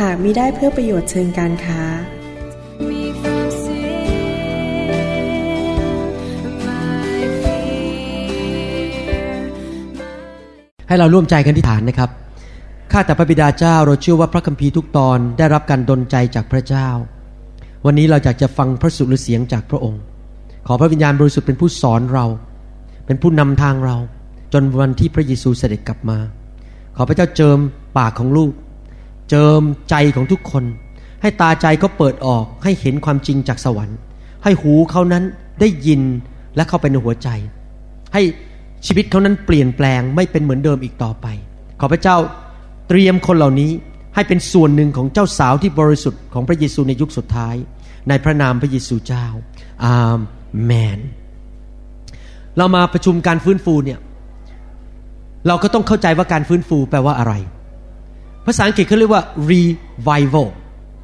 หากมิได้เพื่อประโยชน์เชิงการค้า ให้เราร่วมใจกันที่ฐานนะครับ ข้าแต่พระบิดาเจ้าเราเชื่อว่าพระคัมภีร์ทุกตอนได้รับการดลใจจากพระเจ้า วันนี้เราอยากจะฟังพระสุรเสียงจากพระองค์ ขอพระวิญญาณบริสุทธิ์เป็นผู้สอนเรา เป็นผู้นำทางเรา จนวันที่พระเยซูเสด็จกลับมา ขอพระเจ้าเจิมปากของลูก เจิมใจของทุกคน ให้ตาใจเขาเปิดออกให้เห็นความจริงจากสวรรค์ ให้หูเขานั้นได้ยินและเข้าไปในหัวใจ ให้ชีวิตเขานั้นเปลี่ยนแปลงไม่เป็นเหมือนเดิมอีกต่อไป ขอพระเจ้าเตรียมคนเหล่านี้ให้เป็นส่วนหนึ่งของเจ้าสาวที่บริสุทธิ์ของพระเยซูในยุคสุดท้าย ในพระนามพระเยซูเจ้า อาเมน เรามาประชุมการฟื้นฟูเนี่ย เราก็ต้องเข้าใจว่าการฟื้นฟูแปลว่าอะไร ภาษาอังกฤษเขาเรียกว่า revival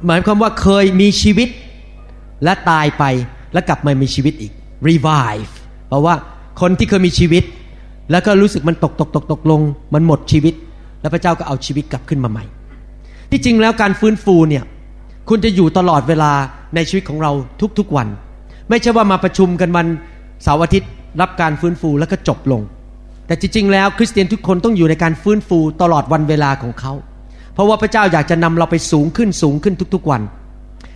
หมายความว่าเคยมีชีวิต และตายไปแล้วกลับมามีชีวิตอีก revive เพราะว่าคนที่เคยมีชีวิต แล้วก็รู้สึกมันตกตกตกตกลง มันหมดชีวิต แล้วพระเจ้าก็เอาชีวิตกลับขึ้นมาใหม่ ที่จริงแล้วการฟื้นฟูเนี่ยคุณจะอยู่ตลอดเวลาในชีวิตของเราทุกๆวัน ไม่ใช่ว่ามาประชุมกันวันเสาร์อาทิตย์รับการฟื้นฟูแล้วก็จบลง แต่จริงๆแล้วคริสเตียนทุกคนต้องอยู่ในการฟื้นฟูตลอดวันเวลาของเขา เพราะว่าพระเจ้าอยากจะนำเราไปสูงขึ้นสูงขึ้นทุกๆวัน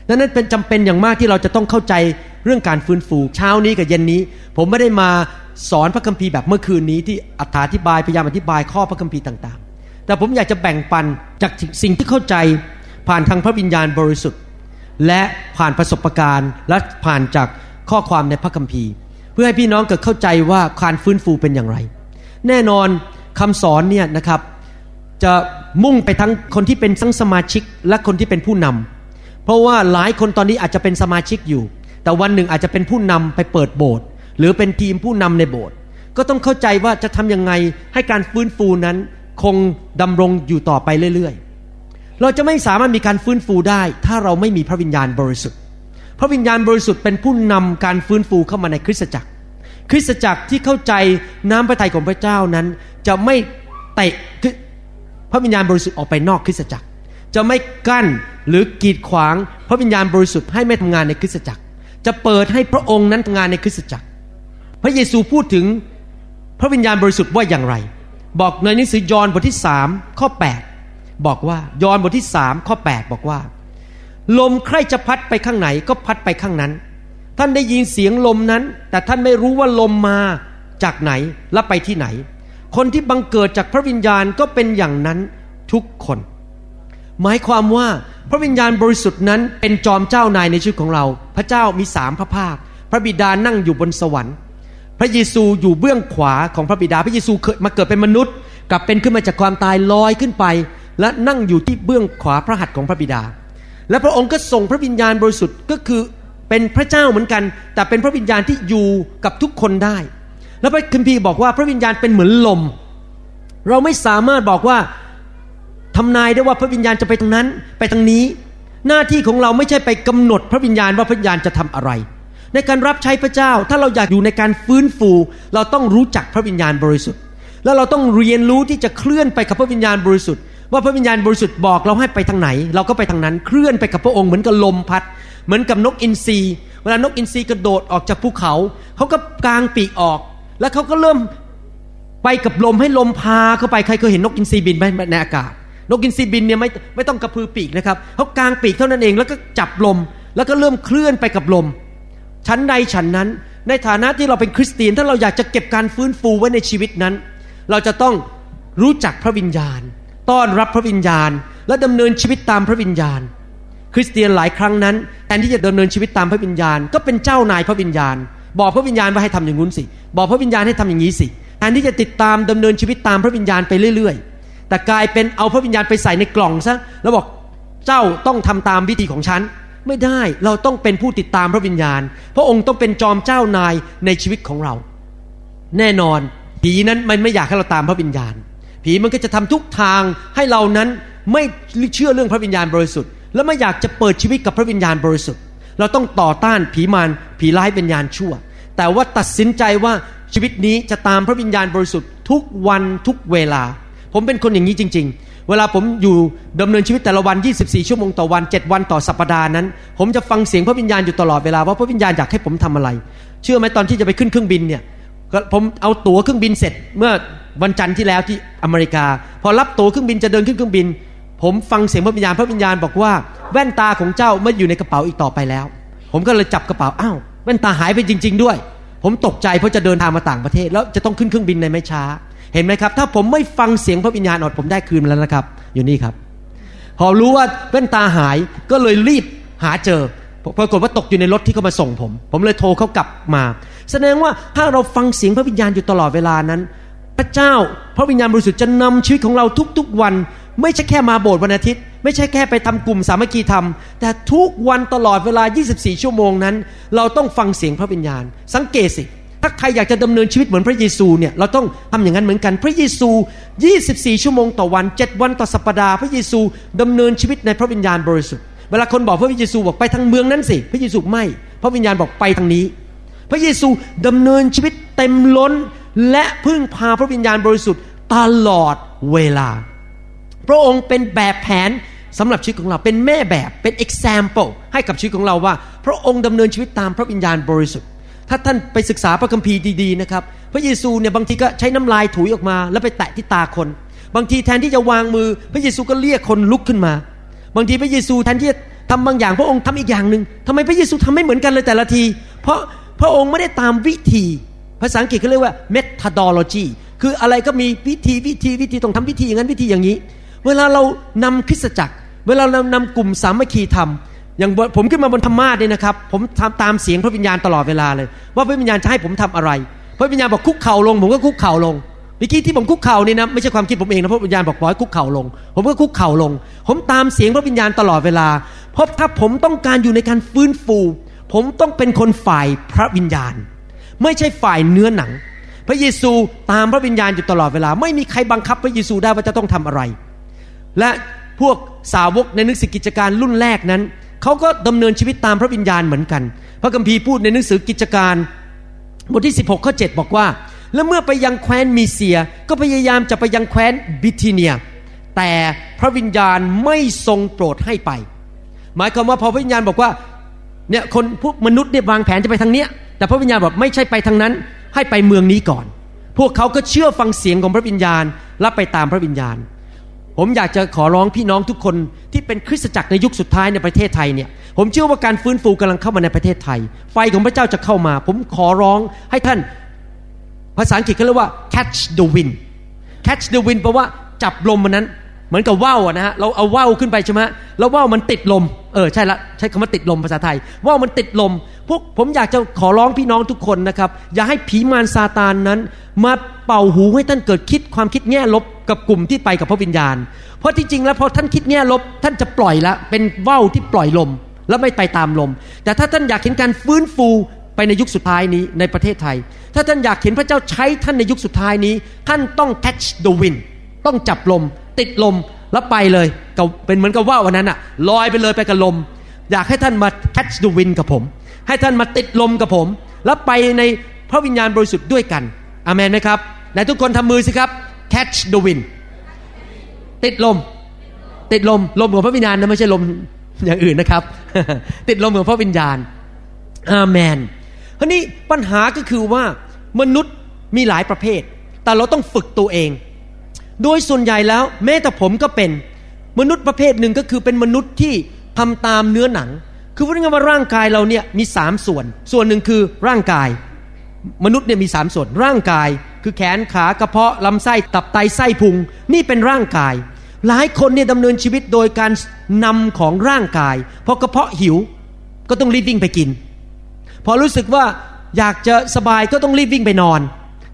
ดังนั้นเป็นจำเป็นอย่างมากที่เราจะต้องเข้าใจเรื่องการฟื้นฟูเช้านี้กับเย็นนี้ ผมไม่ได้มาสอนพระคัมภีร์แบบเมื่อคืนนี้ที่อธิบายพยายามอธิบายข้อพระคัมภีร์ต่างๆ แต่ผมอยากจะแบ่งปันจากสิ่งที่เข้าใจผ่านทางพระวิญญาณบริสุทธิ์ และผ่านประสบการณ์และผ่านจากข้อความในพระคัมภีร์ เพื่อให้พี่น้องเกิดเข้าใจว่าการฟื้นฟูเป็นอย่างไร แน่นอนคำสอนเนี่ยนะครับ จะมุ่งไปทั้งคนที่เป็นทั้งสมาชิกและคนที่เป็นผู้นำเพราะว่าหลายคนตอนนี้อาจจะเป็นสมาชิกอยู่ แต่วันหนึ่งอาจจะเป็นผู้นำไปเปิดโบสถ์หรือเป็นทีมผู้นำในโบสถ์ก็ต้องเข้าใจว่าจะทำยังไงให้การฟื้นฟูนั้น คงดำรงอยู่ต่อไปเรื่อยๆ เราจะไม่สามารถมีการฟื้นฟูได้ ถ้าเราไม่มีพระวิญญาณบริสุทธิ์ พระวิญญาณบริสุทธิ์เป็นผู้นำการฟื้นฟูเข้ามาในคริสตจักร คริสตจักรที่เข้าใจน้ำพระทัยของพระเจ้านั้น จะไม่เตะ ระวิญญาณบริสุทธิ์ออกไปนอกคริสตจักร จะไม่กั้นหรือกีดขวาง พระวิญญาณบริสุทธิ์ให้ไม่ทำงานในคริสตจักร จะเปิดให้พระองค์นั้นทำงานในคริสตจักร พระเยซูพูดถึงพระวิญญาณบริสุทธิ์ว่าอย่างไร บอกในหนังสือยอห์นบทที่สามข้อ 8 บอกว่ายอห์นบทที่สามข้อ 8 บอกว่า ลมใครจะพัดไปข้างไหนก็พัดไปข้างนั้น ท่านได้ยินเสียงลมนั้น แต่ท่านไม่รู้ว่าลมมาจากไหนและไปที่ไหน คนที่บังเกิดจากพระวิญญาณก็เป็นอย่างนั้นทุกคน หมายความว่าพระวิญญาณบริสุทธิ์นั้นเป็นจอมเจ้านายในชีวิตของเรา พระเจ้ามีสามพระภาค พระบิดานั่งอยู่บนสวรรค์ พระเยซูอยู่เบื้องขวาของพระบิดา พระเยซูเคยมาเกิดเป็นมนุษย์ กลับเป็นขึ้นมาจากความตายลอยขึ้นไป และนั่งอยู่ที่เบื้องขวาพระหัตถ์ของพระบิดา และพระองค์ก็ส่งพระวิญญาณบริสุทธิ์ก็คือเป็นพระเจ้าเหมือนกัน แต่เป็นพระวิญญาณที่อยู่กับทุกคนได้ แล้วพระคัมภีร์บอกว่าพระวิญญาณเป็นเหมือนลม เราไม่สามารถบอกว่าทำนายได้ว่าพระวิญญาณจะไปทางนั้น ไปทางนี้ หน้าที่ของเราไม่ใช่ไปกำหนดพระวิญญาณว่าพระวิญญาณจะทำอะไร ในการรับใช้พระเจ้า ถ้าเราอยากอยู่ในการฟื้นฟู เราต้องรู้จักพระวิญญาณบริสุทธิ์ แล้วเราต้องเรียนรู้ที่จะเคลื่อนไปกับพระวิญญาณบริสุทธิ์ว่าพระวิญญาณบริสุทธิ์บอกเราให้ไปทางไหน เราก็ไปทางนั้นเคลื่อนไปกับพระองค์เหมือนกับลมพัด เหมือนกับนกอินทรีเวลานกอินทรีกระโดดออกจากภูเขาเขาก็กางปีกออก แล้วเขาก็เริ่มไปกับลมให้ลมพาเข้าไปใครเคยเห็นนกอินทรีบินไปในอากาศ นกอินทรีบินเนี่ยไม่ไม่ต้องกระพือปีกนะครับเขากางปีกเท่านั้นเองแล้วก็จับลม แล้วก็เริ่มเคลื่อนไปกับลม ชั้นใดฉันนั้น ในฐานะที่เราเป็นคริสเตียน ถ้าเราอยากจะเก็บการฟื้นฟูไว้ในชีวิตนั้น เราจะต้องรู้จักพระวิญญาณ ต้อนรับพระวิญญาณ และดำเนินชีวิตตามพระวิญญาณ คริสเตียนหลายครั้งนั้นแทนที่จะดำเนินชีวิตตามพระวิญญาณ ก็เป็นเจ้านายพระวิญญาณ บอกพระวิญญาณว่าให้ทำอย่างนู้นสิ บอกพระวิญญาณให้ทำอย่างนี้สิแทนที่จะติดตามดำเนินชีวิตตามพระวิญญาณไปเรื่อย ๆ แต่กลายเป็นเอาพระวิญญาณไปใส่ในกล่องซะแล้วบอกเจ้าต้องทำตามวิธีของฉันไม่ได้เราต้องเป็นผู้ติดตามพระวิญญาณ พระองค์ต้องเป็นจอมเจ้านายในชีวิตของเรา แน่นอน ผีนั้นมันไม่อยากให้เราตามพระวิญญาณ ผีมันก็จะทำทุกทางให้เรานั้นไม่เชื่อเรื่องพระวิญญาณบริสุทธิ์ และไม่อยากจะเปิดชีวิตกับพระวิญญาณบริสุทธิ์ เราต้องต่อต้านผีมารผีร้ายวิญญาณชั่ว แต่ว่าตัดสินใจว่าชีวิตนี้จะตามพระวิญญาณบริสุทธิ์ทุกวันทุกเวลา ผมเป็นคนอย่างนี้จริง ๆ เวลาผมอยู่ดำเนินชีวิตแต่ละวัน 24 ชั่วโมงต่อวัน 7 วันต่อสัปดาห์นั้น ผมจะฟังเสียงพระวิญญาณอยู่ตลอดเวลาว่าพระวิญญาณอยากให้ผมทำอะไร เชื่อไหมตอนที่จะไปขึ้นเครื่องบินเนี่ยผมเอาตั๋วเครื่องบินเสร็จเมื่อวันจันทร์ที่แล้วที่อเมริกา พอรับตั๋วเครื่องบินจะเดินขึ้นเครื่องบิน ผมฟังเสียงพระวิญญาณพระวิญญาณบอกว่า แว่นตาของเจ้าไม่อยู่ในกระเป๋าอีกต่อไปแล้ว ผมก็เลยจับกระเป๋าอ้าวแว่นตาหายไปจริง ๆ ด้วย ผมตกใจเพราะจะเดินทางมาต่างประเทศ แล้วจะต้องขึ้นเครื่องบินในไม่ช้า เห็นไหมครับ ถ้าผมไม่ฟังเสียงพระวิญญาณอดผมได้คืนมาแล้วนะครับ อยู่นี่ครับ พอรู้ว่าแว่นตาหายก็เลยรีบหาเจอปรากฏว่าตกอยู่ในรถที่เขามาส่งผม ผมเลยโทรเขากลับมา แสดงว่าถ้าเราฟังเสียงพระวิญญาณอยู่ตลอดเวลานั้น พระเจ้าพระวิญญาณบริสุทธิ์จะนำชีวิตของเราทุกๆวัน ไม่ใช่แค่มาโบสถ์วันอาทิตย์ ไม่ใช่แค่ไปทำกลุ่มสามัคคีธรรม แต่ทุกวันตลอดเวลา 24 ชั่วโมงนั้น เราต้องฟังเสียงพระวิญญาณ สังเกตสิ ถ้าใครอยากจะดำเนินชีวิตเหมือนพระเยซูเนี่ยเราต้องทำอย่างนั้นเหมือนกัน พระเยซู 24 ชั่วโมงต่อวัน 7 วันต่อสัปดาห์ พระเยซูดำเนินชีวิตในพระวิญญาณบริสุทธิ์เวลาคนบอกพระเยซูบอกไปทางเมืองนั้นสิพระเยซูไม่ พระวิญญาณบอกไปทางนี้ พระเยซูดำเนินชีวิตเต็มล้นและพึ่งพาพระวิญญาณบริสุทธิ์ตลอดเวลา พระองค์เป็นแบบแผนสำหรับชีวิตของเราเป็นแม่แบบเป็น example ให้กับชีวิตของเราว่า พระองค์ดำเนินชีวิตตามพระวิญญาณบริสุทธิ์ ถ้าท่านไปศึกษาพระคัมภีร์ดีๆนะครับ พระเยซูเนี่ยบางทีก็ใช้น้ำลายถุยออกมา แล้วไปแตะที่ตาคน บางทีแทนที่จะวางมือ พระเยซูก็เรียกคนลุกขึ้นมา บางทีพระเยซูแทนที่จะทำบางอย่างพระองค์ทำอีกอย่างหนึ่งทำไมพระเยซูทำไม่เหมือนกันเลยแต่ละที เพราะพระองค์ไม่ได้ตามวิธี ภาษาอังกฤษเขาเรียกว่า methodology คืออะไรก็มีวิธีวิธีวิธีต้องทำวิธีอย่างนั้นวิธีอย่างนี้ เวลาเรานำคริสตจักร เวลาเรานำกลุ่มสามัคคีทำอย่างผมขึ้นมาบนธรรมาสเนี่ยนะครับ ผมทำตามเสียงพระวิญญาณตลอดเวลาเลย ว่าพระวิญญาณจะให้ผมทำอะไร พระวิญญาณบอกคุกเข่าลง ผมก็คุกเข่าลงเมื่อกี้ที่ผมคุกเข่านี่นะไม่ใช่ความคิดผมเองนะพระวิญญาณบอกบอกให้คุกเข่าลง ผมก็คุกเข่าลง ผมตามเสียงพระวิญญาณตลอดเวลา เพราะถ้าผมต้องการอยู่ในการฟื้นฟู ผมต้องเป็นคนฝ่ายพระวิญญาณ ไม่ใช่ฝ่ายเนื้อหนัง พระเยซูตามพระวิญญาณอยู่ตลอดเวลา ไม่มีใครบังคับพระเยซูได้ว่าจะต้องทำอะไร และพวกสาวกในหนังสือกิจการรุ่นแรกนั้นเขาก็ดำเนินชีวิตตามพระวิญญาณเหมือนกัน พระคัมภีร์พูดในหนังสือกิจการบทที่ 16ข้อ7บอกว่า และเมื่อไปยังแคว้นมีเซีย ก็พยายามจะไปยังแคว้นบิทิเนีย แต่พระวิญญาณไม่ทรงโปรดให้ไป หมายความว่าพอพระวิญญาณบอกว่าเนี่ยคนพวกมนุษย์เนี่ยวางแผนจะไปทางเนี้ย แต่พระวิญญาณบอกไม่ใช่ไปทางนั้น ให้ไปเมืองนี้ก่อน พวกเขาก็เชื่อฟังเสียงของพระวิญญาณและไปตามพระวิญญาณ ผมอยากจะขอร้องพี่น้องทุกคนที่เป็นคริสตจักรในยุคสุดท้ายในประเทศไทยเนี่ย ผมเชื่อว่าการฟื้นฟูกำลังเข้ามาในประเทศไทย ไฟของพระเจ้าจะเข้ามา ผมขอร้องให้ท่าน ภาษาอังกฤษเขาเรียกว่า catch the wind catch the wind แปลว่าจับลมมันนั้น เหมือนกับว่าวนะฮะเราเอาว่าวขึ้นไปใช่ไหมแล้วว่าวมันติดลม เออใช่ละใช้คำว่าติดลมภาษาไทย ว่าวมันติดลม พวกผมอยากจะขอร้องพี่น้องทุกคนนะครับอย่าให้ผีมารซาตานนั้น มาเป่าหูให้ท่านเกิดคิดความคิดแง่ลบ กับกลุ่มที่ไปกับพระวิญญาณ เพราะที่จริงแล้วพอท่านคิดแง่ลบท่านจะปล่อยละเป็นว่าวที่ปล่อยลม แล้วไม่ไปตามลม แต่ถ้าท่านอยากเห็นการฟื้นฟูไปในยุคสุดท้ายนี้ในประเทศไทย ถ้าท่านอยากเห็นพระเจ้าใช้ท่านในยุคสุดท้ายนี้ ท่านต้อง catch the wind ต้องจับลม ติดลมแล้วไปเลยก็เป็นเหมือนกับว่าวันนั้นอะลอยไปเลยไปกับลม อยากให้ท่านมา catch the wind กับผม ให้ท่านมาติดลมกับผม แล้วไปในพระวิญญาณบริสุทธิ์ด้วยกันอเมนไหมครับไหนทุกคนทำมือสิครับ catch the wind ติดลม ติดลม ลมของพระวิญญาณนะไม่ใช่ลมอย่างอื่นนะครับ ติดลมของพระวิญญาณอาเมนคราวนี้ปัญหาก็คือว่ามนุษย์มีหลายประเภท แต่เราต้องฝึกตัวเอง โดยส่วนใหญ่แล้ว แม้แต่ผมก็เป็นมนุษย์ประเภทหนึ่งก็คือเป็นมนุษย์ที่ทำตามเนื้อหนัง คือพูดง่ายว่าร่างกายเราเนี่ยมีสามส่วน ส่วนหนึ่งคือร่างกาย มนุษย์เนี่ยมีสามส่วนร่างกาย คือแขนขากระเพาะลำไส้ตับไตไส้พุง นี่เป็นร่างกาย หลายคนเนี่ยดำเนินชีวิตโดยการนำของร่างกายพอกระเพาะหิวก็ต้องรีบวิ่งไปกิน พอรู้สึกว่าอยากจะสบายก็ต้องรีบวิ่งไปนอน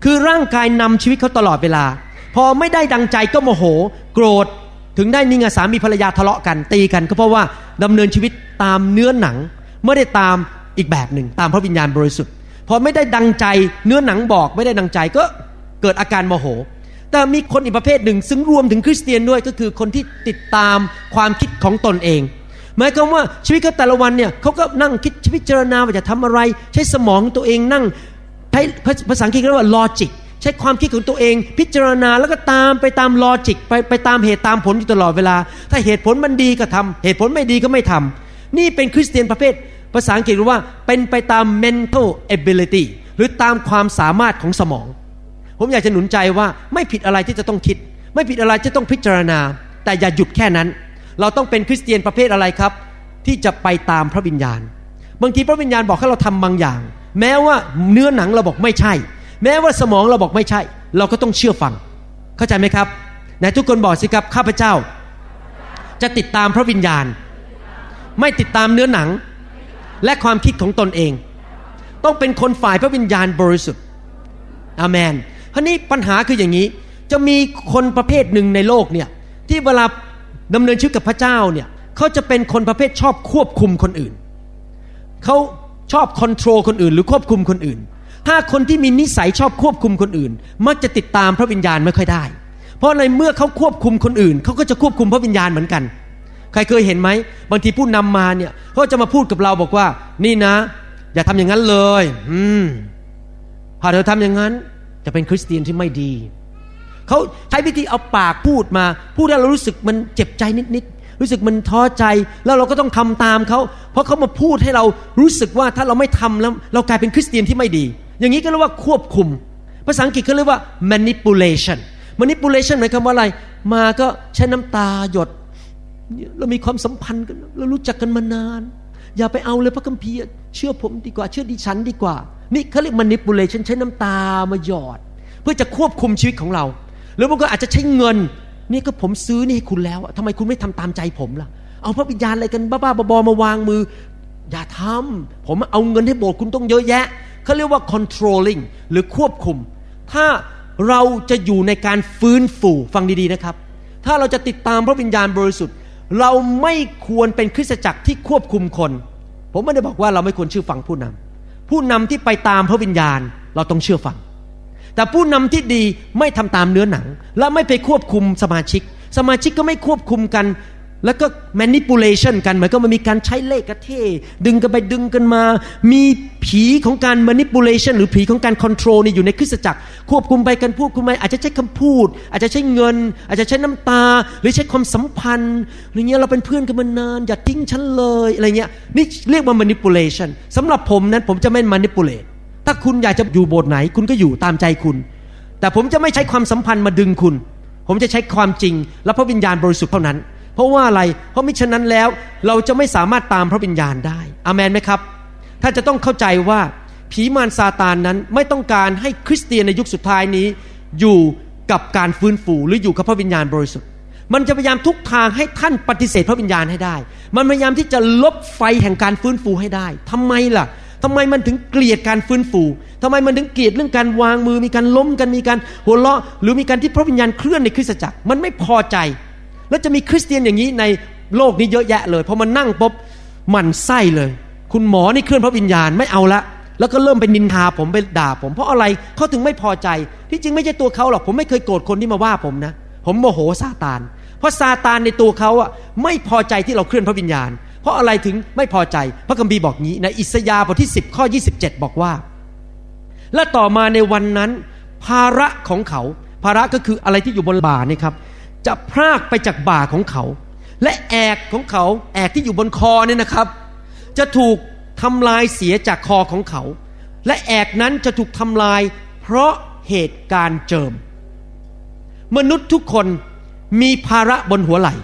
คือร่างกายนำชีวิตเขาตลอดเวลา พอไม่ได้ดังใจก็โมโห โกรธถึงได้นี่งสามีภรรยาทะเลาะกันตีกัน ก็เพราะว่าดำเนินชีวิตตามเนื้อหนัง ไม่ได้ตามอีกแบบหนึ่งตามพระวิญญาณบริสุทธิ์ พอไม่ได้ดังใจเนื้อหนังบอกไม่ได้ดังใจก็เกิดอาการโมโห แต่มีคนอีกประเภทหนึ่ง ซึ่งรวมถึงคริสเตียนด้วยก็คือคนที่ติดตามความคิดของตนเองหมายความว่าชีวิตเขาแต่ละวันเนี่ยเขาก็นั่งคิดพิจารณาว่าจะทำอะไร ใช้สมองตัวเองนั่งใช้ภาษาอังกฤษเรียกว่า logic ใช้ความคิดของตัวเอง พิจารณาแล้วก็ตามไปตามลอจิกไปไปตามเหตุตามผลอยู่ตลอดเวลา ถ้าเหตุผลมันดีก็ทำเหตุผลไม่ดีก็ไม่ทำนี่เป็นคริสเตียนประเภท ภาษาอังกฤษรียกว่าเป็นไปตาม mental ability หรือตามความสามารถของสมอง ผมอยากจะหนุนใจว่าไม่ผิดอะไรที่จะต้องคิด ไม่ผิดอะไรที่ต้องพิจารณา แต่อย่าหยุดแค่นั้น เราต้องเป็นคริสเตียนประเภทอะไรครับ ที่จะไปตามพระวิญญาณ บางทีพระวิญญาณบอกให้เราทำบางอย่าง แม้ว่าเนื้อหนังเราบอกไม่ใช่ แม้ว่าสมองเราบอกไม่ใช่ เราก็ต้องเชื่อฟัง เข้าใจไหมครับไหนทุกคนบอกสิครับข้าพเจ้า จะติดตามพระวิญญาณ ไม่ติดตามเนื้อหนัง และความคิดของตนเอง ต้องเป็นคนฝ่ายพระวิญญาณบริสุทธิ์อเมนคราวนี้ปัญหาคืออย่างนี้ จะมีคนประเภทหนึ่งในโลกเนี่ยที่เวลาดำเนินชีวิตกับพระเจ้าเนี่ยเขาจะเป็นคนประเภทชอบควบคุมคนอื่นเขาชอบคอนโทรลคนอื่น หรือควบคุมคนอื่น ถ้าคนที่มีนิสัยชอบควบคุมคนอื่น มักจะติดตามพระวิญญาณไม่ค่อยได้ เพราะในเมื่อเขาควบคุมคนอื่นเขาก็จะควบคุมพระวิญญาณเหมือนกัน ใครเคยเห็นไหมบางทีผู้นำมาเนี่ยเขาจะมาพูดกับเราบอกว่า นี่นะ อย่าทำอย่างนั้นเลย อืมพอเธอทำอย่างนั้น จะเป็นคริสเตียนที่ไม่ดีเขาใช้วิธีเอาปากพูดมา พูดแล้วเรารู้สึกมันเจ็บใจนิดๆรู้สึกมันท้อใจแล้วเราก็ต้องทำตามเขาเพราะเขามาพูดให้เรารู้สึกว่าถ้าเราไม่ทำแล้ว เรากลายเป็นคริสเตียนที่ไม่ดี อย่างนี้ก็เรียกว่าควบคุม ภาษาอังกฤษเขาเรียกว่า manipulation manipulation หมายความว่าอะไร มาก็ใช้น้ำตาหยด เรามีความสัมพันธ์กันเรารู้จักกันมานาน อย่าไปเอาเลยพระคัมภีร์เชื่อผมดีกว่า เชื่อดิฉันดีกว่า นี่เขาเรียก manipulation ใช้น้ำตามาหยอด เพื่อจะควบคุมชีวิตของเรา หรือบางคนอาจจะใช้เงิน นี่ก็ผมซื้อนี่ให้คุณแล้วทำไมคุณไม่ทำตามใจผมล่ะ เอาพระวิญญาณอะไรกันบ้าๆบอๆมาวางมือ อย่าทำผมเอาเงินให้โบสถ์คุณต้องเยอะแยะเขาเรียกว่า controlling หรือควบคุม ถ้าเราจะอยู่ในการฟื้นฟูฟังดีๆนะครับ ถ้าเราจะติดตามพระวิญญาณบริสุทธิ์ เราไม่ควรเป็นคริสตจักรที่ควบคุมคน ผมไม่ได้บอกว่าเราไม่ควรเชื่อฟังผู้นำผู้นำที่ไปตามพระวิญญาณเราต้องเชื่อฟัง แต่ผู้นำที่ดีไม่ทำตามเนื้อหนัง และไม่ไปควบคุมสมาชิก สมาชิกก็ไม่ควบคุมกัน แล้วก็ manipulation กันหมายก็มันมีการใช้เลขกระเทดึงกันไปดึงกันมา มีผีของการ manipulation หรือผีของการ control นี่อยู่ในคริสตจักร ควบคุมไปกันพูดคุมไปอาจจะใช้คำพูด อาจจะใช้เงิน อาจจะใช้น้ำตา หรือใช้ความสัมพันธ์อะไรเงี้ยเราเป็นเพื่อนกันมานาน อย่าทิ้งฉันเลยอะไรเงี้ยนี่เรียกว่า manipulation สำหรับผมนั้นผมจะไม่ manipulate ถ้าคุณอยากจะอยู่โบสถ์ไหน คุณก็อยู่ตามใจคุณ แต่ผมจะไม่ใช้ความสัมพันธ์มาดึงคุณ ผมจะใช้ความจริง และพระวิญญาณบริสุทธิ์เท่านั้น ราะว่าอะไร เพราะมิฉะนั้นแล้ว เราจะไม่สามารถตามพระวิญญาณได้อเมนไหมครับ ถ้าจะต้องเข้าใจว่าผีมารซาตานนั้นไม่ต้องการให้คริสเตียนในยุคสุดท้ายนี้ อยู่กับการฟื้นฟูหรืออยู่กับพระวิญญาณบริสุทธิ์ มันจะพยายามทุกทางให้ท่านปฏิเสธพระวิญญาณให้ได้ มันพยายามที่จะลบไฟแห่งการฟื้นฟูให้ได้ทำไมล่ะทำไมมันถึงเกลียดการฟื้นฟูทำไมมันถึงเกลียดเรื่องการวางมือมีการล้มกันมีการหัวเราะ หรือมีการที่พระวิญญาณเคลื่อนในคริสตจักร มันไม่พอใจ แล้วจะมีคริสเตียนอย่างนี้ในโลกนี้เยอะแยะเลยพอมานั่งปุ๊บมันไส้เลย คุณหมอนี่เคลื่อนพระวิญญาณไม่เอาละแล้วก็เริ่มไปนินทาผมไปด่าผมเพราะอะไรเขาถึงไม่พอใจ ที่จริงไม่ใช่ตัวเขาหรอกผมไม่เคยโกรธคนที่มาว่าผมนะ ผมโมโหซาตาน เพราะซาตานในตัวเขาอะไม่พอใจที่เราเคลื่อนพระวิญญาณ เพราะอะไรถึงไม่พอใจ พระคัมภีร์บอกงี้ในอิสยาห์บทที่ 10 ข้อ 27 บอกว่า และต่อมาในวันนั้น ภาระของเขา ภาระก็คืออะไรที่อยู่บนบ่านี่ครับ จะพรากไปจากบ่าของเขา และแอกของเขาแอกที่อยู่บนคอเนี่ยนะครับ จะถูกทำลายเสียจากคอของเขา และแอกนั้นจะถูกทำลาย เพราะเหตุการณ์เจิม มนุษย์ทุกคนมีภาระบนหัวไหล่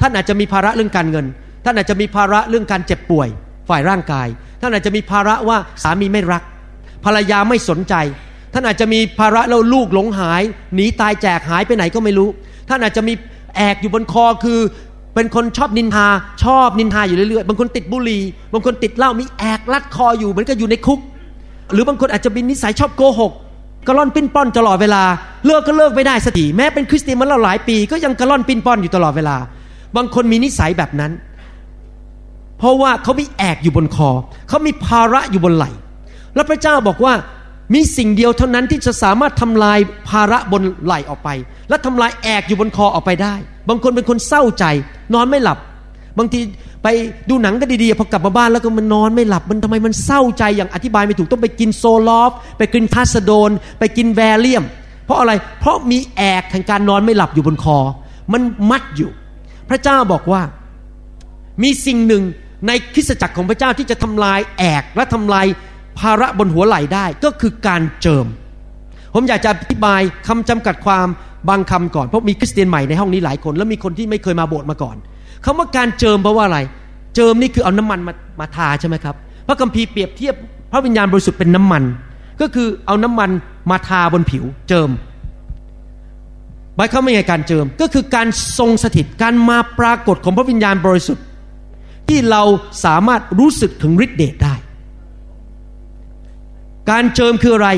ท่านอาจจะมีภาระเรื่องการเงิน ท่านอาจจะมีภาระเรื่องการเจ็บป่วย ฝ่ายร่างกาย ท่านอาจจะมีภาระว่าสามีไม่รัก ภรรยาไม่สนใจ ท่านอาจจะมีภาระแล้วลูกหลงหาย หนีตายแจกหายไปไหนก็ไม่รู้ ท่านอาจจะมีแอกอยู่บนคอคือ เป็นคนชอบนินทา ชอบนินทาอยู่เรื่อยๆ บางคนติดบุหรี่ บางคนติดเหล้า มีแอกลัดคออยู่เหมือนกับอยู่ในคุก หรือบางคนอาจจะเป็นนิสัยชอบโกหกกระล่อนปิ้นป้อนตลอดเวลา เลิกก็เลิกไม่ได้สักทีแม้เป็นคริสเตียนมาแล้วหลายปี ก็ยังกระล่อนปิ้นป้อนอยู่ตลอดเวลา บางคนมีนิสัยแบบนั้น เพราะว่าเขามีแอกอยู่บนคอ เขามีภาระอยู่บนไหล่ แล้วพระเจ้าบอกว่า มีสิ่งเดียวเท่านั้นที่จะสามารถทำลายภาระบนไหล่ออกไป และทำลายแอกอยู่บนคอออกไปได้ บางคนเป็นคนเศร้าใจ นอนไม่หลับ บางทีไปดูหนังก็ดีๆพอกลับมาบ้านแล้วก็มันนอนไม่หลับมันทำไมมันเศร้าใจอย่างอธิบายไม่ถูกต้องไปกินโซลอฟ ไปกินพาสโดน ไปกินแวเลียม เพราะอะไรเพราะมีแอกแห่งการนอนไม่หลับอยู่บนคอ มันมัดอยู่ พระเจ้าบอกว่ามีสิ่งหนึ่งในคริสตจักรของพระเจ้าที่จะทำลายแอกและทำลาย ภาระบนหัวไหล่ได้ก็คือการเจิม ผมอยากจะอธิบายคำจำกัดความบางคำก่อน เพราะมีคริสเตียนใหม่ในห้องนี้หลายคน แล้วมีคนที่ไม่เคยมาโบสถ์มาก่อนคำว่าการเจิมแปลว่าอะไร เจิมนี่คือเอาน้ำมันมามาทาใช่ไหมครับ พระคัมภีร์เปรียบเทียบพระวิญญาณบริสุทธิ์เป็นน้ำมัน ก็คือเอาน้ำมันมาทาบนผิว เจิมหมายความว่าไงการเจิมก็คือการทรงสถิตการมาปรากฏของพระวิญญาณบริสุทธิ์ ที่เราสามารถรู้สึกถึงฤทธิเดชได้ การเจิมคืออะไร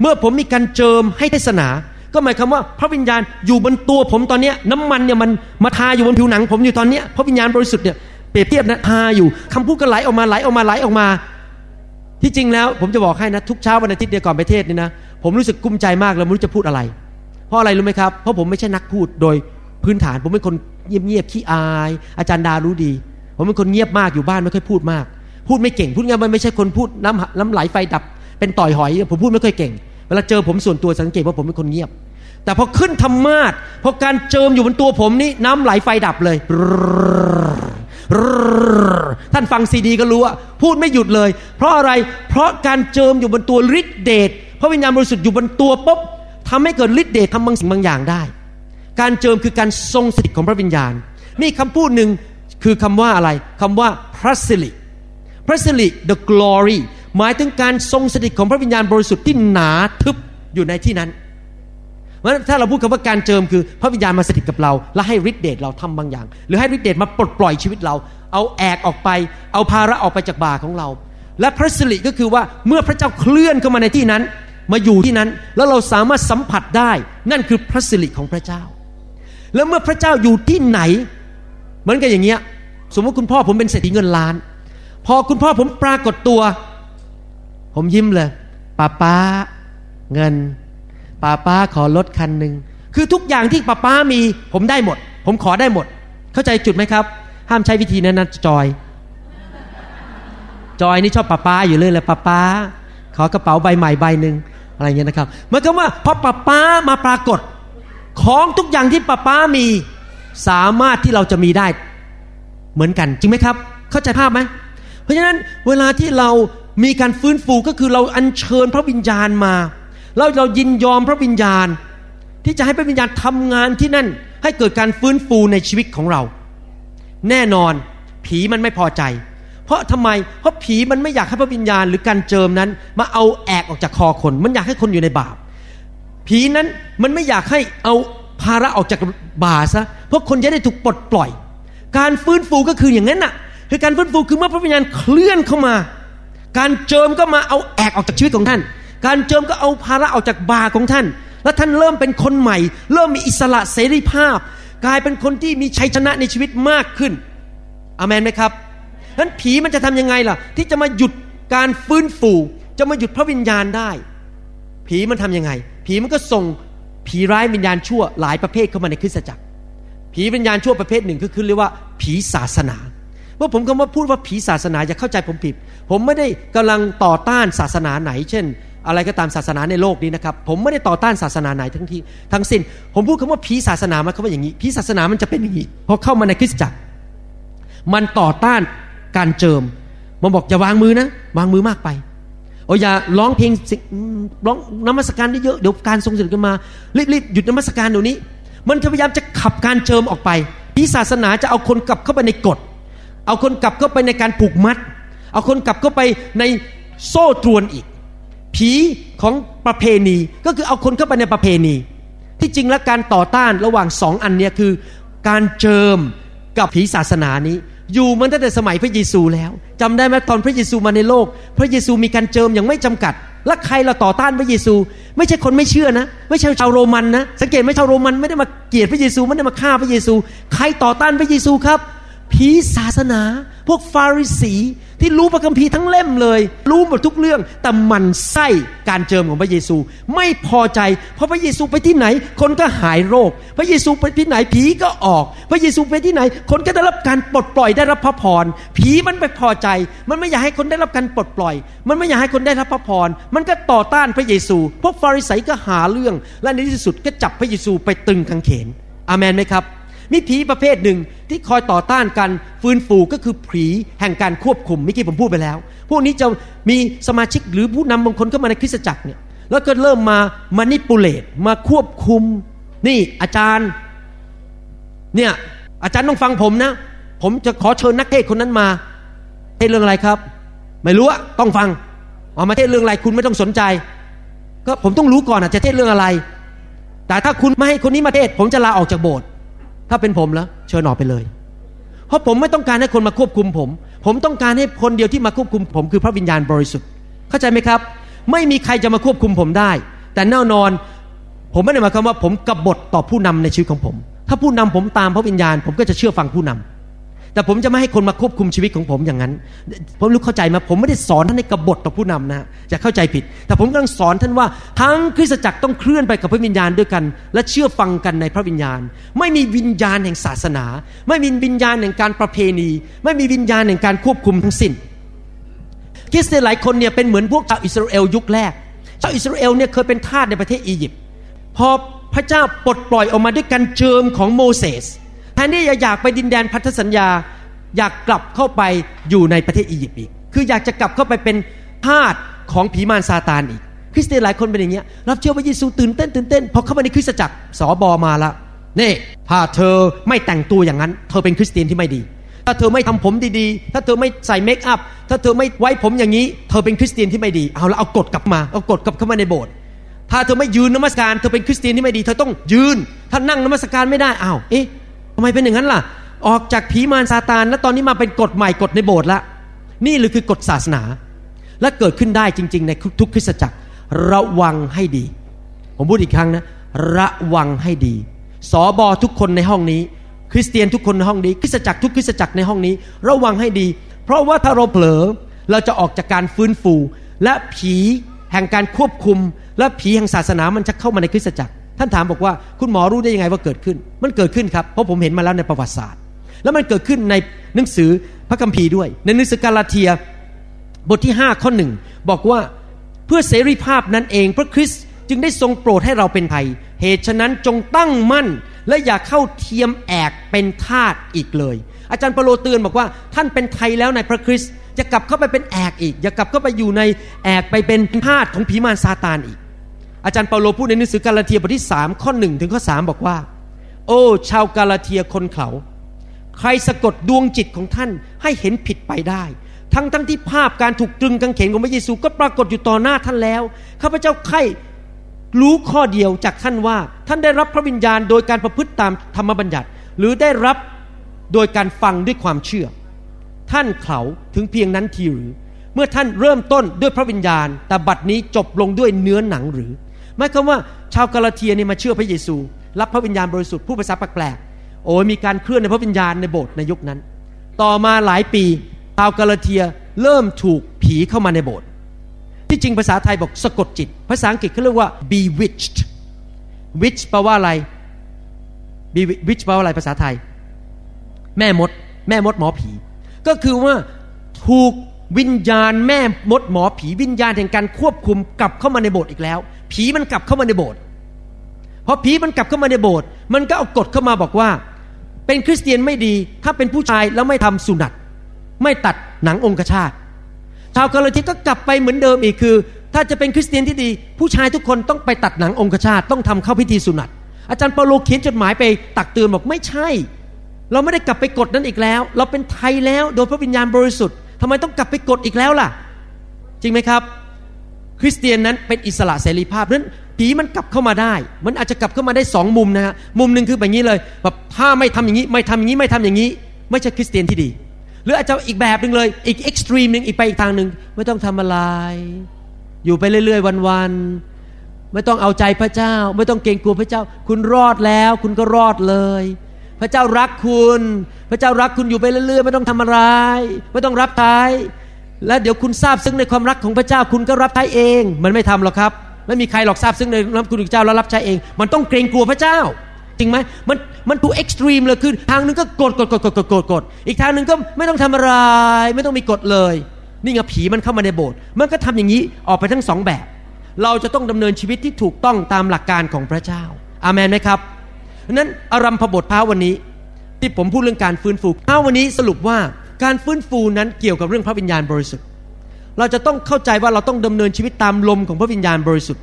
เมื่อผมมีการเจิมให้เทศนา ก็หมายความว่า พระวิญญาณอยู่บนตัวผมตอนนี้น้ำมันเนี่ยมันมาทาอยู่บนผิวหนัง ผมอยู่ตอนนี้พระวิญญาณบริสุทธิ์เนี่ยเปรียบเทียบนะทาอยู่คำพูดก็ไหลออกมาไหลออกมาไหลออกมา ที่จริงแล้ว ผมจะบอกให้นะทุกเช้าวันอาทิตย์เดียวก่อนไปเทศนี่นะผมรู้สึกกุ้มใจมากแล้วไม่รู้จะพูดอะไร เพราะอะไรรู้ไหมครับเพราะผมไม่ใช่นักพูดโดยพื้นฐาน ผมเป็นคนเงียบๆขี้อาย อาจารย์ดารู้ดี ผมเป็นคนเงียบมากอยู่บ้านไม่ค่อยพูดมาก พูดไม่เก่งพูดง่ายมันไม่ใช่คนพูดน้ำน้ำไหลไฟดับ เป็นต่อยหอยผมพูดไม่ค่อยเก่ง เวลาเจอผมส่วนตัวสังเกตว่าผมเป็นคนเงียบ แต่พอขึ้นธรรมาทพอการเจิมอยู่บนตัวผมนี่น้ำไหลไฟดับเลย ท่านฟังซีดีก็รู้ว่าพูดไม่หยุดเลย เพราะอะไรเพราะการเจิมอยู่บนตัวฤทธิเดชพระวิญญาณบริสุทธิ์อยู่บนตัวปุ๊บทำให้เกิดฤทธิเดชทำบางสิ่งบางอย่างได้ การเจิมคือการทรงสถิตของพระวิญญาณ มีคำพูดหนึ่งคือคำว่าอะไรคำว่าพระสิริพระสิริ the glory หมายถึงการทรงสถิตของพระวิญญาณบริสุทธิ์ที่หนาทึบอยู่ในที่นั้นเพราะถ้าเราพูดคำว่าการเจิมคือพระวิญญาณมาสถิตกับเรา และให้ฤทธิเดชเราทำบางอย่าง หรือให้ฤทธิเดชมาปลดปล่อยชีวิตเรา เอาแอกออกไป เอาภาระออกไปจากบ่าของเรา และพระสิริก็คือว่าเมื่อพระเจ้าเคลื่อนเข้ามาในที่นั้น มาอยู่ที่นั้น แล้วเราสามารถสัมผัสได้ นั่นคือพระสิริของพระเจ้า แล้วเมื่อพระเจ้าอยู่ที่ไหนเหมือนกับอย่างเงี้ย สมมติคุณพ่อผมเป็นเศรษฐีเงินล้าน พอคุณพ่อผมปรากฏตัว ผมยิ้มเลยป้าป้าเงินป้าป้าขอรถคันหนึ่งคือทุกอย่างที่ป้าป้ามี ผมได้หมด ผมขอได้หมด เข้าใจจุดไหมครับ ห้ามใช้วิธีนั้นนะจอย จอยนี่ชอบป้าป้าอยู่เลยเลยป้าป้า ขอกระเป๋าใบใหม่ใบหนึ่งอะไรเงี้ยนะครับหมายความว่าพอป้าป้ามาปรากฏ ของทุกอย่างที่ป้าป้ามี สามารถที่เราจะมีได้เหมือนกันจริงไหมครับ เข้าใจภาพไหมเพราะฉะนั้นเวลาที่เรา มีการฟื้นฟูก็คือเราอัญเชิญพระวิญญาณมา แล้วเรายินยอมพระวิญญาณ ที่จะให้พระวิญญาณทำงานที่นั่น ให้เกิดการฟื้นฟูในชีวิตของเรา แน่นอนผีมันไม่พอใจ เพราะทำไม เพราะผีมันไม่อยากให้พระวิญญาณหรือการเจิมนั้น มาเอาแอกออกจากคอคน มันอยากให้คนอยู่ในบาป ผีนั้นมันไม่อยากให้เอาภาระออกจากบาซะเพราะคนจะได้ถูกปลดปล่อย การฟื้นฟูก็คืออย่างนั้นน่ะ คือการฟื้นฟูคือเมื่อพระวิญญาณเคลื่อนเข้ามา การเจิมก็มาเอาแอกออกจากชีวิตของท่าน การเจิมก็เอาภาระออกจากบาของท่าน และท่านเริ่มเป็นคนใหม่ เริ่มมีอิสระเสรีภาพ กลายเป็นคนที่มีชัยชนะในชีวิตมากขึ้นอเมนไหมครับนั้นผีมันจะทํำยังไงล่ะ ที่จะมาหยุดการฟื้นฟูจะมาหยุดพระวิญญาณได้ ผีมันทํำยังไง ผีมันก็ส่งผีร้ายวิญญาณชั่วหลายประเภทเข้ามาในคริสตจักร ผีวิญญาณชั่วประเภทหนึ่งก็คือเรียกว่า ผีศาสนา เมื่อผมคำว่าพูดว่าผีศาสนาอย่าเข้าใจผมผิด ผมไม่ได้กำลังต่อต้านศาสนาไหน เช่น อะไรก็ตามศาสนาในโลกนี้นะครับ ผมไม่ได้ต่อต้านศาสนาไหนทั้งที่ทั้งสิ้น ผมพูดคำว่าผีศาสนามันคำว่าอย่างนี้ผีศาสนามันจะเป็นอย่างนี้พอเข้ามาในคริสตจักร มันต่อต้านการเจิม มันบอกอย่าวางมือนะ วางมือมากไปโอ้อย่าร้องเพลงร้องนมัสการได้เยอะเดี๋ยวการทรงสิทธิ์กันมารีบๆหยุดนมัสการเดี๋ยวนี้ มันจะพยายามจะขับการเจิมออกไปผีศาสนาจะเอาคนกลับเข้าไปในกฎ เอาคนกลับเข้าไปในการผูกมัด เอาคนกลับเข้าไปในโซ่ตรวนอีก ผีของประเพณีก็คือเอาคนเข้าไปในประเพณี ที่จริงแล้วการต่อต้านระหว่างสองอันเนี้ยคือการเจิมกับผีศาสนานี้ อยู่มันตั้งแต่สมัยพระเยซูแล้วจำได้ไหมตอนพระเยซูมาในโลก พระเยซูมีการเจิมอย่างไม่จำกัด แล้วใครเราต่อต้านพระเยซู ไม่ใช่คนไม่เชื่อนะ ไม่ใช่ชาวโรมันนะ สังเกตไหมชาวโรมันไม่ได้มาเกลียดพระเยซูไม่ได้มาฆ่าพระเยซู ใครต่อต้านพระเยซูครับ ผีศาสนา พวกฟาริสีที่รู้พระคัมภีร์ทั้งเล่มเลย รู้หมดทุกเรื่องแต่มันไส้การเจิมของพระเยซู ไม่พอใจ เพราะพระเยซูไปที่ไหน คนก็หายโรค พระเยซูไปที่ไหนผีก็ออก พระเยซูไปที่ไหน คนก็ได้รับการปลดปล่อยได้รับพระพรผีมันไปพอใจ มันไม่อยากให้คนได้รับการปลดปล่อย มันไม่อยากให้คนได้รับพระพรมันก็ต่อต้านพระเยซู พวกฟาริสัยก็หาเรื่อง และในที่สุดก็จับพระเยซูไปตึงกางเขนอาเมนไหมครับ มีผีประเภทหนึ่งที่คอยต่อต้านกันฟื้นฟูก็คือผีแห่งการควบคุมเมื่อกี้ผมพูดไปแล้ว พวกนี้จะมีสมาชิกหรือผู้นำบางคนเข้ามาในคริสตจักรเนี่ยแล้วก็เริ่มมามานิปูเลตมาควบคุม นี่อาจารย์เนี่ยอาจารย์ต้องฟังผมนะ ผมจะขอเชิญนักเทศคนนั้นมา เทศเรื่องอะไรครับ ไม่รู้อะต้องฟังเอามาเทศเรื่องอะไรคุณไม่ต้องสนใจ ก็ผมต้องรู้ก่อนอะจะเทศเรื่องอะไร แต่ถ้าคุณไม่ให้คนนี้มาเทศ ผมจะลาออกจากโบสถ์ ถ้าเป็นผมแล้วเชิญออกไปเลย เพราะผมไม่ต้องการให้คนมาควบคุมผม ผมต้องการให้คนเดียวที่มาควบคุม ผมคือพระวิญญาณบริสุทธิ์ เข้าใจไหมครับ ไม่มีใครจะมาควบคุมผมได้ แต่แน่นอน ผมไม่ได้หมายความว่าผมกบฏต่อผู้นำในชีวิตของผม ถ้าผู้นำผมตามพระวิญญาณ ผมก็จะเชื่อฟังผู้นำ แต่ผมจะไม่ให้คนมาควบคุมชีวิตของผมอย่างนั้น ผมรู้เข้าใจมาผมไม่ได้สอนท่านในกบฏต่อผู้นำนะจะเข้าใจผิด แต่ผมกำลังสอนท่านว่า ทั้งคริสตจักรต้องเคลื่อนไปกับพระวิญญาณด้วยกัน และเชื่อฟังกันในพระวิญญาณ ไม่มีวิญญาณแห่งศาสนา ไม่มีวิญญาณแห่งการประเพณี ไม่มีวิญญาณแห่งการควบคุมทั้งสิ้นคริสเตียนหลายคนเนี่ยเป็นเหมือนพวกชาวอิสราเอลยุคแรกชาวอิสราเอลเนี่ยเคยเป็นทาสในประเทศอียิปต์พอพระเจ้าปลดปล่อยออกมาด้วยการเจิมของโมเสส แทนที่จะอยากไปดินแดนพันธสัญญา อยากกลับเข้าไปอยู่ในประเทศอียิปต์อีก คืออยากจะกลับเข้าไปเป็นทาสของผีมารซาตานอีก คริสเตียนหลายคนเป็นอย่างเงี้ยรับเชื่อว่าเยซูตื่นเต้นตื่นเต้นพอเข้ามาในคริสตจักรสอบอมาละนี่ถ้าเธอไม่แต่งตัวอย่างนั้น เธอเป็นคริสเตียนที่ไม่ดี ถ้าเธอไม่ทำผมดีๆ ถ้าเธอไม่ใส่เมคอัพถ้าเธอไม่ไว้ผมอย่างนี้ เธอเป็นคริสเตียนที่ไม่ดีเอาแล้วเอากฎกลับมาเอากฎกลับเข้ามาในโบสถ์ถ้าเธอไม่ยืนนมัสการ เธอเป็นคริสเตียนที่ไม่ดี เธอต้องยืน ถ้านั่งนมัสการไม่ได้อ้าวเอ๊ะ ทำไมเป็นอย่างนั้นล่ะ ออกจากผีมารซาตานแล้วตอนนี้มาเป็นกฎใหม่กฎในโบสถ์ละ นี่หรือคือกฎศาสนา และเกิดขึ้นได้จริง ๆ ในทุกคริสตจักร ระวังให้ดี ผมพูดอีกครั้งนะ ระวังให้ดี สอบอทุกคนในห้องนี้ คริสเตียนทุกคนในห้องนี้ คริสตจักรทุกคริสตจักรในห้องนี้ ระวังให้ดี เพราะว่าถ้าเราเผลอเราจะออกจากการฟื้นฟู และผีแห่งการควบคุม และผีแห่งศาสนามันจะเข้ามาในคริสตจักร ท่านถามบอกว่าคุณหมอรู้ได้ยังไงว่าเกิดขึ้น มันเกิดขึ้นครับเพราะผมเห็นมาแล้วในประวัติศาสตร์ แล้วมันเกิดขึ้นในหนังสือพระคัมภีร์ด้วย ในหนังสือกาลาเทียบทที่ 5 ข้อหนึ่งบอกว่าเพื่อเสรีภาพนั้นเองพระคริสต์จึงได้ทรงโปรดให้เราเป็นไทยเหตุฉะนั้นจงตั้งมั่น และอย่าเข้าเทียมแอกเป็นทาสอีกเลย อาจารย์เปโลเตือนบอกว่าท่านเป็นไทยแล้วในพระคริสต์จะกลับเข้าไปเป็นแอกอีก อย่ากลับเข้าไปอยู่ในแอกไปเป็นทาสของผีมารซาตานอีก อาจารย์เปาโลพูดในหนังสือกาลาเทียบทที่ 3 ข้อหนึ่งถึงข้อ 3 บอกว่า โอ้ ชาวกาลาเทียคนเขา ใครสะกดดวงจิตของท่านให้เห็นผิดไปได้ ทั้งทั้งที่ภาพการถูกตรึงกางเขนของพระเยซูก็ปรากฏอยู่ต่อหน้าท่านแล้วข้าพเจ้าใครรู้ข้อเดียวจากท่านว่า ท่านได้รับพระวิญญาณโดยการประพฤติตามธรรมบัญญัติ หรือได้รับโดยการฟังด้วยความเชื่อ ท่านเขาถึงเพียงนั้นทีหรือ เมื่อท่านเริ่มต้นด้วยพระวิญญาณ แต่บัดนี้จบลงด้วยเนื้อหนังหรือ หมายความว่าชาวกาลาเทียนี่มาเชื่อพระเยซู รับพระวิญญาณบริสุทธิ์ผู้ภาษาแปลกๆโอ้ยมีการเคลื่อนในพระวิญญาณในโบสถ์ในยุคนั้น ต่อมาหลายปีชาวกาลาเทียเริ่มถูกผีเข้ามาในโบสถ์ที่จริงภาษาไทยบอกสะกดจิต ภาษาอังกฤษเขาเรียกว่า bewitched witch แปลว่าอะไร bewitch แปลว่าอะไรภาษาไทย แม่มด แม่มดหมอผี ก็คือว่าถูกวิญญาณแม่มดหมอผีวิญญาณแห่งการควบคุมกลับเข้ามาในโบสถ์อีกแล้ว ผีมันกลับเข้ามาในโบสถ์พอผีมันกลับเข้ามาในโบสถ์มันก็เอากฎเข้ามาบอกว่า เป็นคริสเตียนไม่ดี ถ้าเป็นผู้ชายแล้วไม่ทำสุนัตไม่ตัดหนังองคชาตชาวกาลาเทียก็กลับไปเหมือนเดิมอีกคือ ถ้าจะเป็นคริสเตียนที่ดี ผู้ชายทุกคนต้องไปตัดหนังองคชาตต้องทำเข้าพิธีสุนัตอาจารย์เปาโลเขียนจดหมายไปตักเตือนบอกไม่ใช่ เราไม่ได้กลับไปกฎนั้นอีกแล้ว เราเป็นไทยแล้วโดยพระวิญญาณบริสุทธิ์ทำไมต้องกลับไปกฎอีกแล้วล่ะ จริงไหมครับ คริสเตียนนั้นเป็นอิสระเสรีภาพนั้นผีมันกลับเข้ามาได้ มันอาจจะกลับเข้ามาได้สองมุมนะฮะมุมหนึ่งคือแบบนี้เลยแบบถ้าไม่ทำอย่างนี้ไม่ทำอย่างนี้ไม่ทำอย่างนี้ ไม่ใช่คริสเตียนที่ดี หรืออาจจะอีกแบบหนึ่งเลย อีกเอ็กซ์ตรีมหนึ่งอีกไปอีกทางหนึ่งไม่ต้องทำอะไร อยู่ไปเรื่อยๆวันๆไม่ต้องเอาใจพระเจ้า ไม่ต้องเกรงกลัวพระเจ้า คุณรอดแล้ว คุณก็รอดเลย พระเจ้ารักคุณ พระเจ้ารักคุณอยู่ไปเรื่อยๆ ไม่ต้องทำอะไร ไม่ต้องรับใช้ และเดี๋ยวคุณซาบซึ้งในความรักของพระเจ้าคุณก็รับใช้เอง มันไม่ทำหรอกครับ ไม่มีใครหรอกซาบซึ้งในพระคุณพระเจ้าแล้วรับใช้เอง มันต้องเกรงกลัวพระเจ้า จริงไหมมันมัน two extreme เลยคือทางนึงก็กดกดกดกดกดกดกดอีกทางหนึ่งก็ไม่ต้องทำอะไรไม่ต้องมีกฎเลย นี่ไงผีมันเข้ามาในโบสถ์มันก็ทำอย่างนี้ออกไปทั้งสองแบบ เราจะต้องดำเนินชีวิตที่ถูกต้องตามหลักการของพระเจ้า เอเมนไหมครับนั้นอารัมภบทพระวันนี้ ที่ผมพูดเรื่องการฟื้นฟูพระวันนี้สรุปว่า การฟื้นฟูนั้นเกี่ยวกับเรื่องพระวิญญาณบริสุทธิ์ เราจะต้องเข้าใจว่าเราต้องดำเนินชีวิตตามลมของพระวิญญาณบริสุทธิ์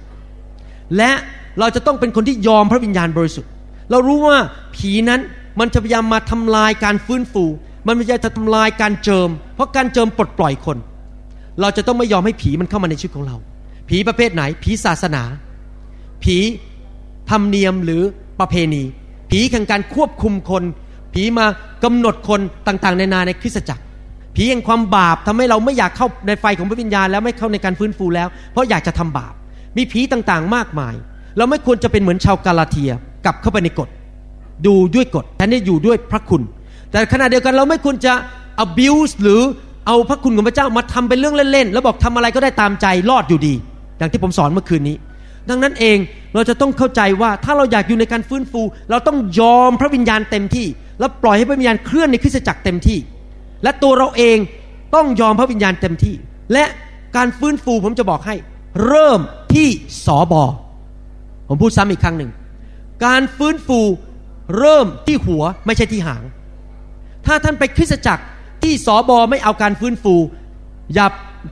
และเราจะต้องเป็นคนที่ยอมพระวิญญาณบริสุทธิ์ เรารู้ว่าผีนั้นมันจะพยายามมาทำลายการฟื้นฟู มันพยายามจะทำลายการเจิม เพราะการเจิมปลดปล่อยคน เราจะต้องไม่ยอมให้ผีมันเข้ามาในชีวิตของเรา ผีประเภทไหน ผีศาสนา ผีธรรมเนียมหรือประเพณี ผีแห่งการควบคุมคน ผีมากำหนดคนต่างๆ ในนาในคริสตจักร ผีแห่งความบาปทำให้เราไม่อยากเข้าในไฟของพระวิญญาณแล้วไม่เข้าในการฟื้นฟูแล้ว เพราะอยากจะทำบาป มีผีต่างๆมากมาย เราไม่ควรจะเป็นเหมือนชาวกาลาเทียกลับเข้าไปในกฎดูด้วยกฎแทนที่อยู่ด้วยพระคุณ แต่ขณะเดียวกันเราไม่ควรจะ abuse หรือเอาพระคุณของพระเจ้ามาทำเป็นเรื่องเล่นๆแล้วบอกทำอะไรก็ได้ตามใจรอดอยู่ดีอย่างที่ผมสอนเมื่อคืนนี้ ดังนั้นเองเราจะต้องเข้าใจว่าถ้าเราอยากอยู่ในการฟื้นฟู เราต้องยอมพระวิญญาณเต็มที่ แล้วปล่อยให้พระวิญญาณเคลื่อนในคริสตจักรเต็มที่ และตัวเราเองต้องยอมพระวิญญาณเต็มที่ และการฟื้นฟูผมจะบอกให้ เริ่มที่สอบอผมพูดซ้ำอีกครั้งหนึ่ง การฟื้นฟูเริ่มที่หัวไม่ใช่ที่หาง ถ้าท่านไปคริสตจักรที่สอบอไม่เอาการฟื้นฟู อย่า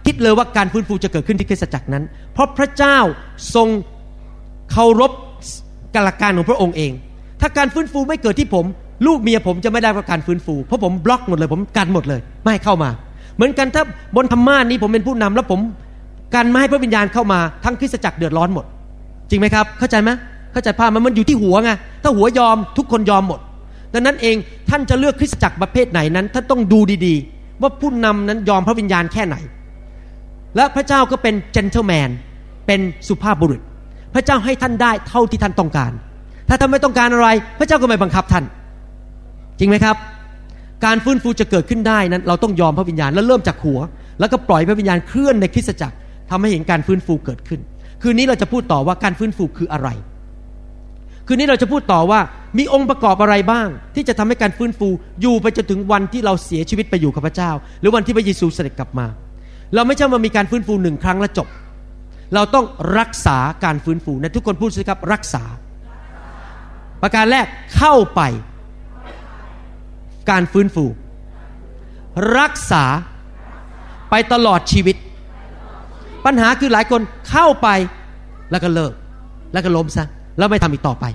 คิดเลยว่าการฟื้นฟูจะเกิดขึ้นที่คริสตจักรนั้น เพราะพระเจ้าทรงเคารพกหลักการของพระองค์เอง ถ้าการฟื้นฟูไม่เกิดที่ผม ลูกเมียผมจะไม่ได้รับการฟื้นฟู เพราะผมบล็อกหมดเลย ผมกันหมดเลย ไม่ให้เข้ามา เหมือนกันถ้าบนธรรมานี้ผมเป็นผู้นำแล้วผมกันไม่ให้พระวิญญาณเข้ามาทั้งคริสตจักรเดือดร้อนหมด จริงไหมครับ เข้าใจไหมเข้าใจภาพมันมันอยู่ที่หัวไงถ้าหัวยอมทุกคนยอมหมด ดังนั้นเองท่านจะเลือกคริสตจักรประเภทไหนนั้นท่านต้องดูดีๆ ว่าผู้นำนั้นยอมพระวิญญาณแค่ไหน และพระเจ้าก็เป็นเจนเทลแมนเป็นสุภาพบุรุษ พระเจ้าให้ท่านได้เท่าที่ท่านต้องการ ถ้าท่านไม่ต้องการอะไร พระเจ้าก็ไม่บังคับท่าน จริงไหมครับ การฟื้นฟูจะเกิดขึ้นได้นั้น เราต้องยอมพระวิญญาณแล้วเริ่มจากหัว แล้วก็ปล่อยพระวิญญาณเคลื่อนในคริสตจักรทำให้เห็นการฟื้นฟูเกิดขึ้น คืนนี้เราจะพูดต่อว่าการฟื้นฟูคืออะไร คืนนี้เราจะพูดต่อว่ามีองค์ประกอบอะไรบ้าง ที่จะทำให้การฟื้นฟูอยู่ไปจนถึงวันที่เราเสียชีวิตไปอยู่กับพระเจ้า หรือวันที่พระเยซูเสด็จกลับมา เราไม่ใช่มามีการฟื้นฟูหนึ่งครั้งแล้วจบ เราต้องรักษาการฟื้นฟูในทุกคนพูดสิครับรักษา ประการแรกเข้าไป การฟื้นฟู รักษาไปตลอดชีวิต ปัญหาคือหลายคนเข้าไปแล้วก็เลิก แล้วก็ล้มซะแล้วไม่ทำอีกต่อไป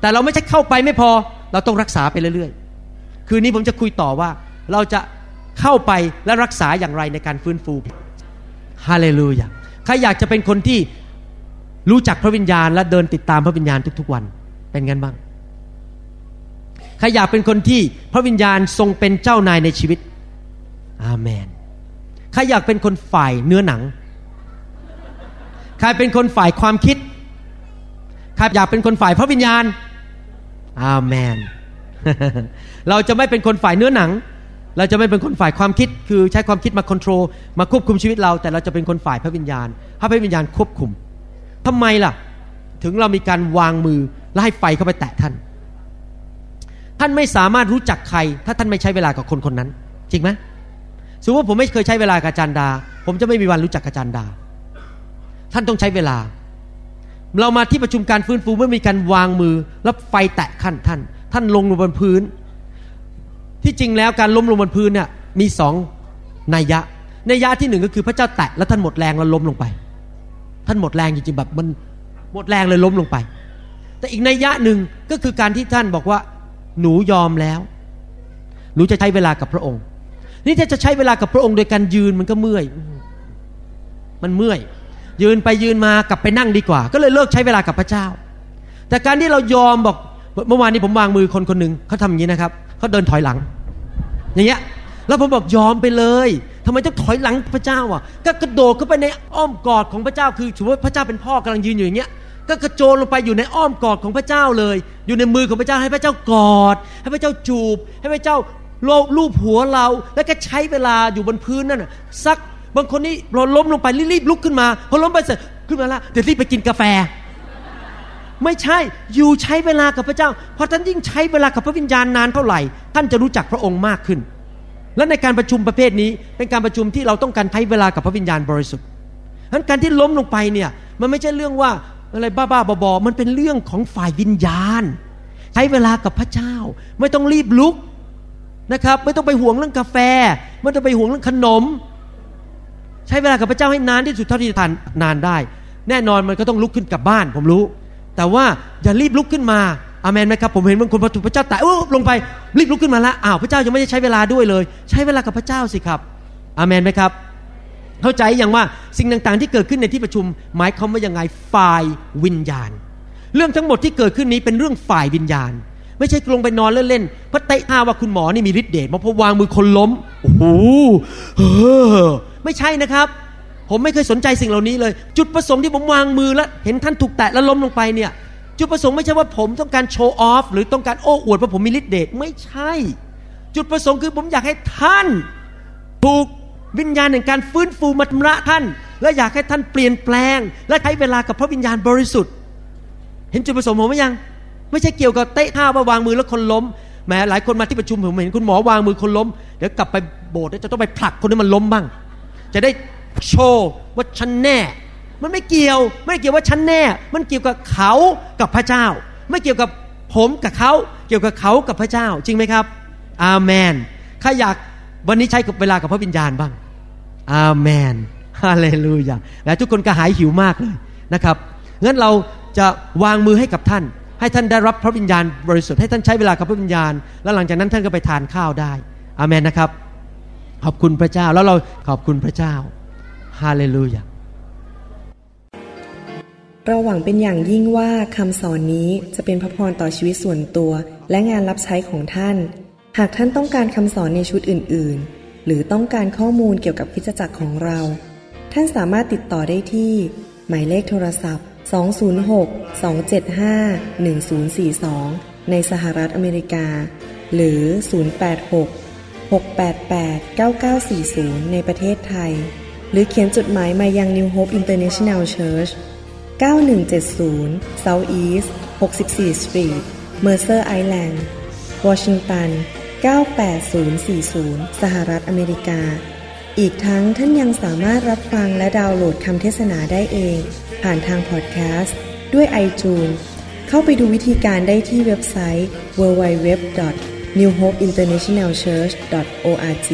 แต่เราไม่ใช่เข้าไปไม่พอ เราต้องรักษาไปเรื่อยๆ คืนนี้ผมจะคุยต่อว่าเราจะเข้าไปและรักษาอย่างไรในการฟื้นฟูฮาเลลูยาใครอยากจะเป็นคนที่รู้จักพระวิญญาณและเดินติดตามพระวิญญาณทุกๆวัน เป็นงั้นบ้าง ใครอยากเป็นคนที่พระวิญญาณทรงเป็นเจ้านายในชีวิต อาเมน ใครอยากเป็นคนฝ่ายเนื้อหนัง ใครเป็นคนฝ่ายความคิด ใครอยากเป็นคนฝ่ายพระวิญญาณ อาเมน เราจะไม่เป็นคนฝ่ายเนื้อหนัง เราจะไม่เป็นคนฝ่ายความคิด คือใช้ความคิดมาควบคุมมาควบคุมชีวิตเรา แต่เราจะเป็นคนฝ่ายพระวิญญาณให้พระวิญญาณควบคุมทำไมล่ะ ถึงเรามีการวางมือและให้ไฟเข้าไปแตะท่าน ท่านไม่สามารถรู้จักใคร ถ้าท่านไม่ใช้เวลากับคนคนนั้น จริงไหมสมมติว่าผมไม่เคยใช้เวลากับอาจารย์ดา ผมจะไม่มีวันรู้จักอาจารย์ดา ท่านต้องใช้เวลา เรามาที่ประชุมการฟื้นฟูเมื่อมีการวางมือแล้วไฟแตะขั้นท่าน ท่านลงลงบนพื้น ที่จริงแล้วการล้มลงบนพื้นเนี่ยมีสองนัยยะนัยยะที่หนึ่งก็คือพระเจ้าแตะแล้วท่านหมดแรงแล้วล้มลงไป ท่านหมดแรงจริงๆแบบมันหมดแรงเลยล้มลงไป แต่อีกนัยยะหนึ่งก็คือการที่ท่านบอกว่า หนูยอมแล้ว หนูจะใช้เวลากับพระองค์ นี่ถ้าจะใช้เวลากับพระองค์โดยการยืนมันก็เมื่อย มันเมื่อย ยืนไปยืนมากลับไปนั่งดีกว่า ก็เลยเลิกใช้เวลากับพระเจ้า แต่การที่เรายอมบอกเมื่อวานนี้ผมวางมือคนคนหนึ่งเขาทำอย่างนี้นะครับเขาเดินถอยหลัง อย่างเงี้ยแล้วผมบอกยอมไปเลยทำไมต้องถอยหลังพระเจ้าอะ ก็กระโดดเข้าไปในอ้อมกอดของพระเจ้า คือถือว่าพระเจ้าเป็นพ่อกำลังยืนอยู่อย่างเงี้ย ก็กระโจนลงไปอยู่ในอ้อมกอดของพระเจ้าเลย อยู่ในมือของพระเจ้าให้พระเจ้ากอด ให้พระเจ้าจูบ ให้พระเจ้าโลลูบหัวเรา แล้วก็ใช้เวลาอยู่บนพื้นนั่นสักบางคนนี่พอล้มลงไปรีบลุกขึ้นมาพอล้มไปเสร็จขึ้นมาแล้วเดี๋ยวรีบไปกินกาแฟ ไม่ใช่อยู่ใช้เวลากับพระเจ้าเพราะท่านยิ่งใช้เวลากับพระวิญญาณนานเท่าไหร่ ท่านจะรู้จักพระองค์มากขึ้น และในการประชุมประเภทนี้เป็นการประชุมที่เราต้องการใช้เวลากับพระวิญญาณบริสุทธิ์ฉะนั้นการที่ล้มลงไปเนี่ยมันไม่ใช่เรื่องว่า อะไรบ้าๆบอๆมันเป็นเรื่องของฝ่ายวิญญาณ ใช้เวลากับพระเจ้า ไม่ต้องรีบลุกนะครับ ไม่ต้องไปห่วงเรื่องกาแฟ ไม่ต้องไปห่วงเรื่องขนม ใช้เวลากับพระเจ้าให้นานที่สุดเท่าที่จะทานนานได้ แน่นอนมันก็ต้องลุกขึ้นกลับบ้าน ผมรู้ แต่ว่าอย่ารีบลุกขึ้นมาอาเมนไหมครับผมเห็นบางคนพอถูกพระเจ้าแต่ลงไปรีบลุกขึ้นมาล้วอ้าวพระเจ้ายังไม่ได้ใช้เวลาด้วยเลย ใช้เวลากับพระเจ้าสิครับอาเมนไหมครับ เข้าใจอย่างว่าสิ่งต่างๆ ที่เกิดขึ้นในที่ประชุม หมายความว่ายังไงฝ่ายวิญญาณ เรื่องทั้งหมดที่เกิดขึ้นนี้เป็นเรื่องฝ่ายวิญญาณ ไม่ใช่ลงไปนอนเล่นๆพระเตะอาว่าคุณหมอนี่มีฤทธิ์เดชมาพอวางมือคนล้มโอ้โหไม่ใช่นะครับ ผมไม่เคยสนใจสิ่งเหล่านี้เลย จุดประสงค์ที่ผมวางมือแล้ว เห็นท่านถูกแตะแล้วล้มลงไปเนี่ย จุดประสงค์ไม่ใช่ว่าผมต้องการโชว์ออฟหรือต้องการโอ้อวดว่าผมมีฤทธิ์เดชไม่ใช่ จุดประสงค์คือผมอยากให้ท่านถูก วิญญาณแห่งการฟื้นฟูมัตระท่าน และอยากให้ท่านเปลี่ยนแปลง และใช้เวลากับพระวิญญาณบริสุทธิ์ เห็นจุดประสงค์ผมไหมยัง ไม่ใช่เกี่ยวกับเตะท่าว่าวางมือแล้วคนล้มแม้หลายคนมาที่ประชุมผมเห็นคุณหมอวางมือคนล้มเดี๋ยวกลับไปโบสถ์จะต้องไปผลักคนที่มันล้มบ้าง จะได้โชว์ว่าฉันแน่ มันไม่เกี่ยว ไม่เกี่ยวว่าฉันแน่ มันเกี่ยวกับเขากับพระเจ้า ไม่เกี่ยวกับผมกับเขาเกี่ยวกับเขากับพระเจ้า จริงไหมครับ อาเมนข้าอยากวันนี้ใช้กับเวลากับพระวิญญาณบ้าง อาเมนฮาเลลูยาและทุกคนก็หายหิวมากเลยนะครับงั้นเราจะวางมือให้กับท่าน ให้ท่านได้รับพระวิญญาณบริสุทธิ์ให้ท่านใช้เวลากับพระวิญญาณ แล้วหลังจากนั้นท่านก็ไปทานข้าวได้อาเมนนะครับ ขอบคุณพระเจ้าแล้วเราขอบคุณพระเจ้าฮาเลลูยาเราหวังเป็นอย่างยิ่งว่าคำสอนนี้จะเป็นพระพรต่อชีวิตส่วนตัว และงานรับใช้ของท่าน หากท่านต้องการคำสอนในชุดอื่น ๆ หรือต้องการข้อมูลเกี่ยวกับคิจจักรของเรา ท่านสามารถติดต่อได้ที่ หมายเลขโทรศัพท์ 206 275 1042 ในสหรัฐอเมริกา หรือ 086 688 9940 ในประเทศไทย หรือเขียนจดหมายมายัง New Hope International Church 9170 South East 64 Street Mercer Island วอชิงตัน 98040 สหรัฐอเมริกา อีกทั้งท่านยังสามารถรับฟังและดาวน์โหลดคำเทศนาได้เอง ผ่านทางพอดแคสต์ด้วยไอจูนเข้าไปดูวิธีการได้ที่เว็บไซต์ www.newhopeinternationalchurch.org